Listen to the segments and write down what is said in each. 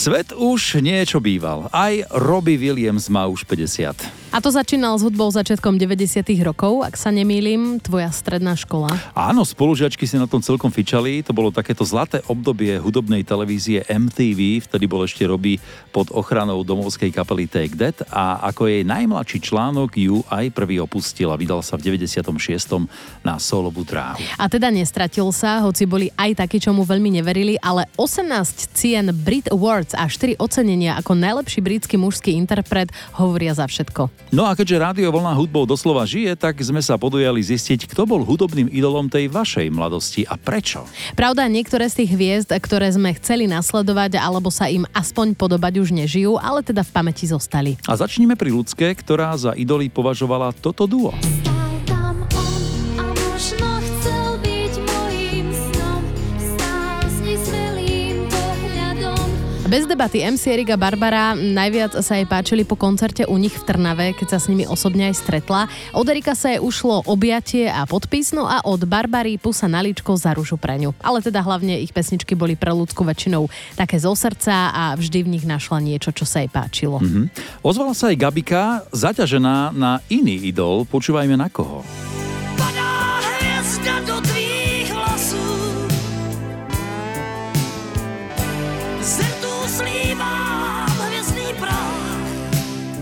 Svet už niečo býval. Aj Robbie Williams má už 50. A to začínal s hudbou začiatkom 90. rokov, ak sa nemýlim, tvoja stredná škola. Áno, spolužiačky si na tom celkom fičali. To bolo takéto zlaté obdobie hudobnej televízie MTV, vtedy bol ešte robí pod ochranou domovskej kapely Take That a ako jej najmladší článok ju aj prvý opustil a vydal sa v 96. na solovú dráhu. A teda nestratil sa, hoci boli aj takí, čo mu veľmi neverili, ale 18 cien Brit Awards a 4 ocenenia ako najlepší britský mužský interpret hovoria za všetko. No a keďže Rádio Vlna hudbou doslova žije, tak sme sa podujali zistiť, kto bol hudobným idolom tej vašej mladosti a prečo. Pravda, niektoré z tých hviezd, ktoré sme chceli nasledovať alebo sa im aspoň podobať už nežijú, ale teda v pamäti zostali. A začníme pri ľudské, ktorá za idoly považovala toto duo. Bez debaty MC Erika Barbara najviac sa jej páčili po koncerte u nich v Trnave, keď sa s nimi osobne aj stretla. Od Erika sa jej ušlo objatie a podpis, no a od Barbary pusa na líčko za rúžu pre ňu. Ale teda hlavne ich pesničky boli pre ľudskú väčšinou také zo srdca a vždy v nich našla niečo, čo sa jej páčilo. Mm-hmm. Ozvala sa aj Gabika, zaťažená na iný idol. Počúvajme na koho.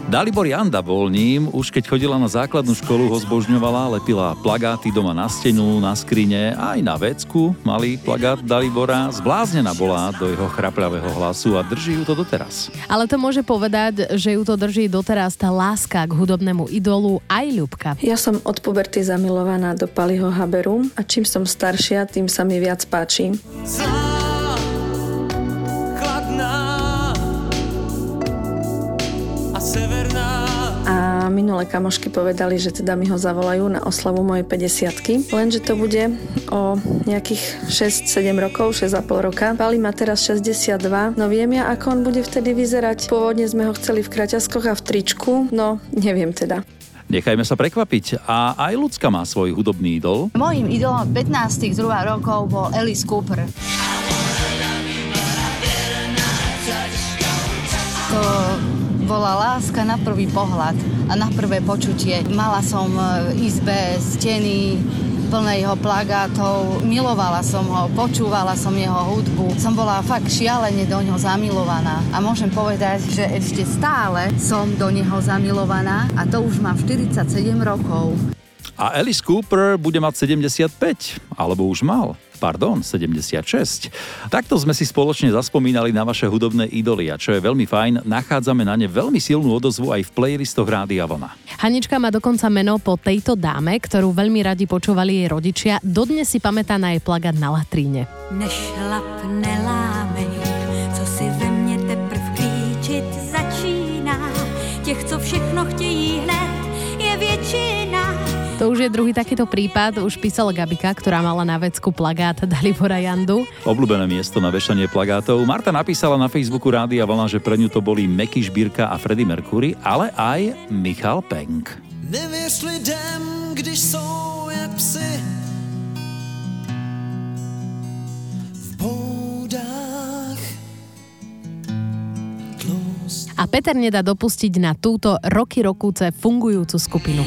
Dalibor Janda bol ním, už keď chodila na základnú školu, ho zbožňovala, lepila plagáty doma na stenu, na skrine, aj na vecku malý plagát Dalibora. Zbláznená bola do jeho chrapľavého hlasu a drží ju to doteraz. Ale to môže povedať, že ju to drží doteraz tá láska k hudobnému idolu aj Ľubka. Ja som od puberty zamilovaná do Paliho Haberu a čím som staršia, tým sa mi viac páči. A minulé kamošky povedali, že teda mi ho zavolajú na oslavu mojej 50 lenže to bude o nejakých 6-7 rokov, 6,5 roka. Pali má teraz 62, no viem ja, ako on bude vtedy vyzerať. Pôvodne sme ho chceli v kraťaskoch a v tričku, no neviem teda. Nechajme sa prekvapiť. A aj ľudská má svoj hudobný idol. Mojím idolom 15 zhruba rokov bol Alice Cooper. Bola láska na prvý pohľad a na prvé počutie. Mala som izbe steny plné jeho plagátov, milovala som ho, počúvala som jeho hudbu. Som bola fakt šialene do neho zamilovaná. A môžem povedať, že ešte stále som do neho zamilovaná a to už mám 47 rokov. A Alice Cooper bude mať 75, alebo už mal pardon, 76. Takto sme si spoločne zaspomínali na vaše hudobné idoly a čo je veľmi fajn, nachádzame na ne veľmi silnú odozvu aj v playlistoch Rádia Vlna. Hanička má dokonca meno po tejto dáme, ktorú veľmi radi počúvali jej rodičia. Dodnes si pamätá na jej plagát na latríne. Nešlap nelámej, To už je druhý takýto prípad. Už písala Gabika, ktorá mala na vecku plagát Dalibora Jandu. Obľúbené miesto na vešanie plagátov. Marta napísala na Facebooku Rádia Vlna, že pre ňu to boli Meky Šbírka a Freddy Mercury, ale aj Michal Penk. Nevěř lidem, když jsou jak psy, a Peter nedá dopustiť na túto roky rokúce fungujúcu skupinu.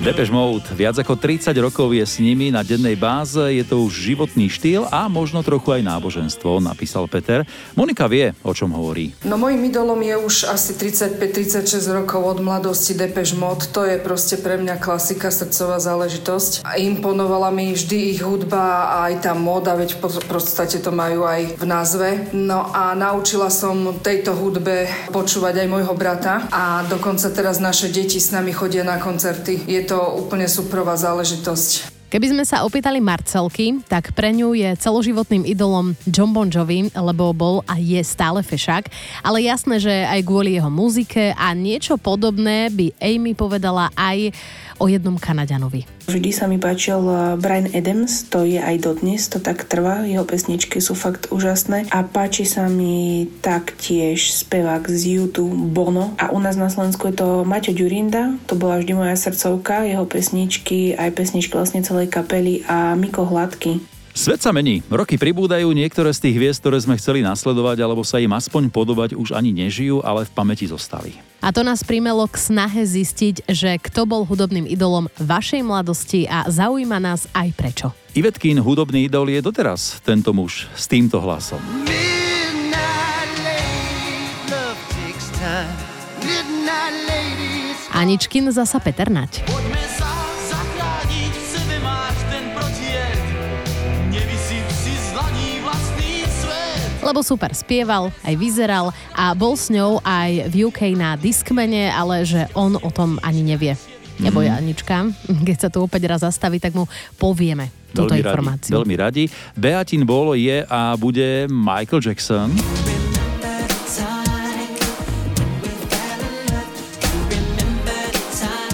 Depeche Mode. Viac ako 30 rokov je s nimi na dennej báze, je to už životný štýl a možno trochu aj náboženstvo, napísal Peter. Monika vie, o čom hovorí. No môjim idolom je už asi 35-36 rokov od mladosti Depeche Mode. To je proste pre mňa klasika, srdcová záležitosť. Imponovala mi vždy ich hudba a aj tá móda, veď v podstate to majú aj v názve. No a naučila som tejto hudbe počúvať aj môjho brata a dokonca teraz naše deti s nami chodia na koncerty. Je to úplne suprová záležitosť. Keby sme sa opýtali Marcelky, tak pre ňu je celoživotným idolom John Bon Jovi, lebo bol a je stále fešák, ale jasné, že aj kvôli jeho muzike a niečo podobné by Amy povedala aj o jednom Kanadianovi. Vždy sa mi páčil eh, Brian Adams, to je aj dodnes, to tak trvá, jeho pesničky sú fakt úžasné a páči sa mi taktiež spevák z YouTube Bono a u nás na Slovensku je to Maťo Ďurinda, to bola vždy moja srdcovka, jeho pesničky, aj pesničky vlastne celej kapely a Miko Hladky. Svet sa mení, roky pribúdajú, niektoré z tých hviezd, ktoré sme chceli nasledovať alebo sa im aspoň podobať, už ani nežijú, ale v pamäti zostali. A to nás primelo k snahe zistiť, že kto bol hudobným idolom vašej mladosti a zaujíma nás aj prečo. Ivetkín hudobný idol je doteraz tento muž s týmto hlasom. Aničkin zasa Peter Nať. Lebo super spieval, aj vyzeral a bol s ňou aj v UK na Discmene, ale že on o tom ani nevie. Nebo mm-hmm. Janička, keď sa tu opäť raz zastaví, tak mu povieme túto veľmi informáciu. Radi, veľmi radi. Beatin bol, je a bude Michael Jackson.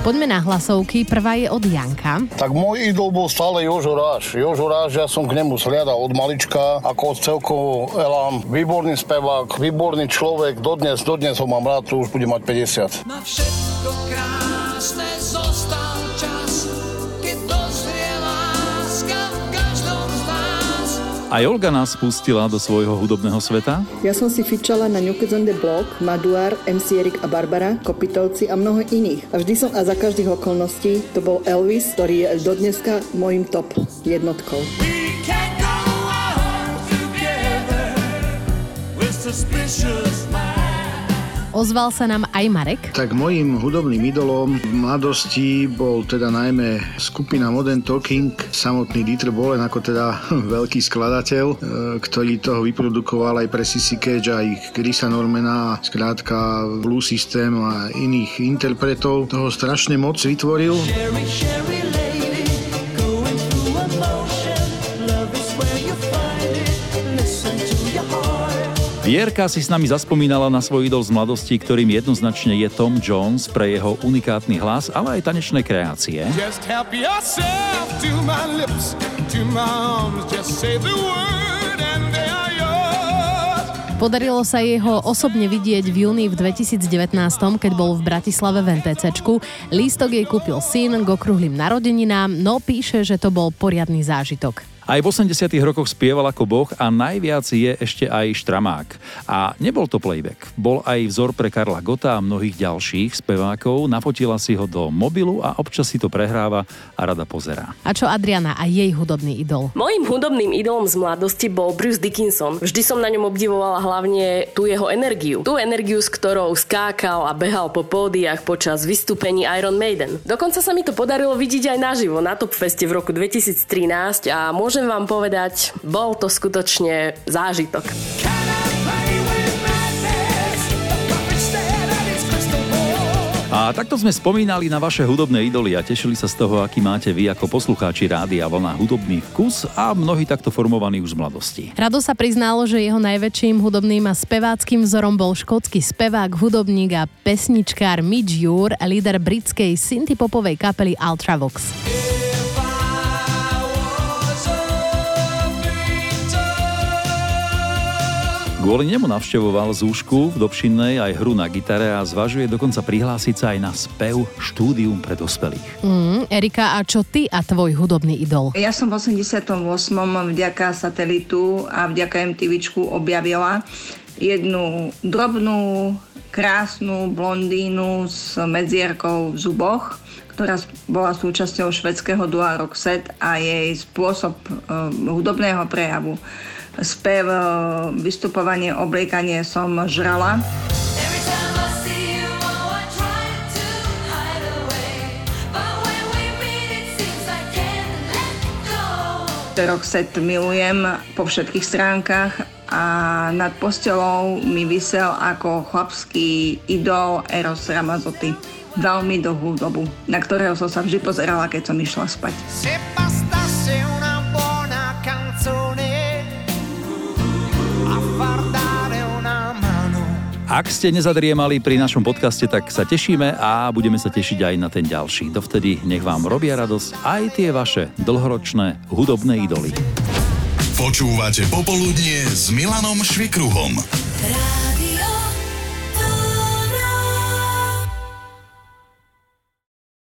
Poďme na hlasovky. Prvá je od Janka. Tak môj idol bol stále Jožo Ráš. Jožo Ráš, ja som k nemu sliadal od malička, ako od celkovo Elám. Výborný spevák, výborný človek, dodnes, dodnes ho mám rád, tu už bude mať 50. Na všetko krásne zostal čas, Aj Olga nás pustila do svojho hudobného sveta. Ja som si fičala na New Kids on the Block, Maduar, MC Erik a Barbara, Kopitovci a mnoho iných. A vždy som a za každých okolností to bol Elvis, ktorý je dodneska môjim top jednotkou. suspicious mind. Ozval sa nám aj Marek. Tak mojim hudobným idolom v mladosti bol teda najmä skupina Modern Talking, samotný Dieter Bolen ako teda veľký skladateľ, e, ktorý toho vyprodukoval aj pre Sissy Cage, aj Chrisa Normana, skrátka Blue System a iných interpretov. Toho strašne moc vytvoril. Sherry, Sherry, Vierka si s nami zaspomínala na svoj idol z mladosti, ktorým jednoznačne je Tom Jones pre jeho unikátny hlas, ale aj tanečné kreácie. Podarilo sa jeho osobne vidieť v júni v 2019, keď bol v Bratislave v NTCčku. Lístok jej kúpil syn k okrúhlym narodeninám, no píše, že to bol poriadny zážitok. Aj v 80 rokoch spieval ako boh a najviac je ešte aj štramák. A nebol to playback. Bol aj vzor pre Karla Gota a mnohých ďalších spevákov. Nafotila si ho do mobilu a občas si to prehráva a rada pozerá. A čo Adriana a jej hudobný idol? Mojím hudobným idolom z mladosti bol Bruce Dickinson. Vždy som na ňom obdivovala hlavne tú jeho energiu. Tú energiu, s ktorou skákal a behal po pódiach počas vystúpení Iron Maiden. Dokonca sa mi to podarilo vidieť aj naživo na Top Feste v roku 2013 a môžem môžem vám povedať, bol to skutočne zážitok. A takto sme spomínali na vaše hudobné idoly a tešili sa z toho, aký máte vy ako poslucháči rádia vlna hudobný vkus a mnohí takto formovaní už z mladosti. Rado sa priznalo, že jeho najväčším hudobným a speváckým vzorom bol škótsky spevák, hudobník a pesničkár Mitch Ure, líder britskej synthpopovej kapely Ultravox. Kvôli nemu navštevoval Zúšku v Dobšinnej aj hru na gitare a zvažuje dokonca prihlásiť sa aj na spev štúdium pre dospelých. Mm, Erika, a čo ty a tvoj hudobný idol? Ja som v 88. vďaka satelitu a vďaka MTVčku objavila jednu drobnú, krásnu blondínu s medzierkou v zuboch, ktorá bola súčasťou švedského dua Roxette a jej spôsob uh, hudobného prejavu spev, e, vystupovanie, obliekanie som žrala. set milujem po všetkých stránkach a nad postelou mi vysel ako chlapský idol Eros Ramazzotti. Veľmi dlhú dobu, na ktorého som sa vždy pozerala, keď som išla spať. Ak ste nezadriemali pri našom podcaste, tak sa tešíme a budeme sa tešiť aj na ten ďalší. Dovtedy nech vám robia radosť aj tie vaše dlhoročné hudobné idoly. Počúvate Popoludnie s Milanom Švikruhom.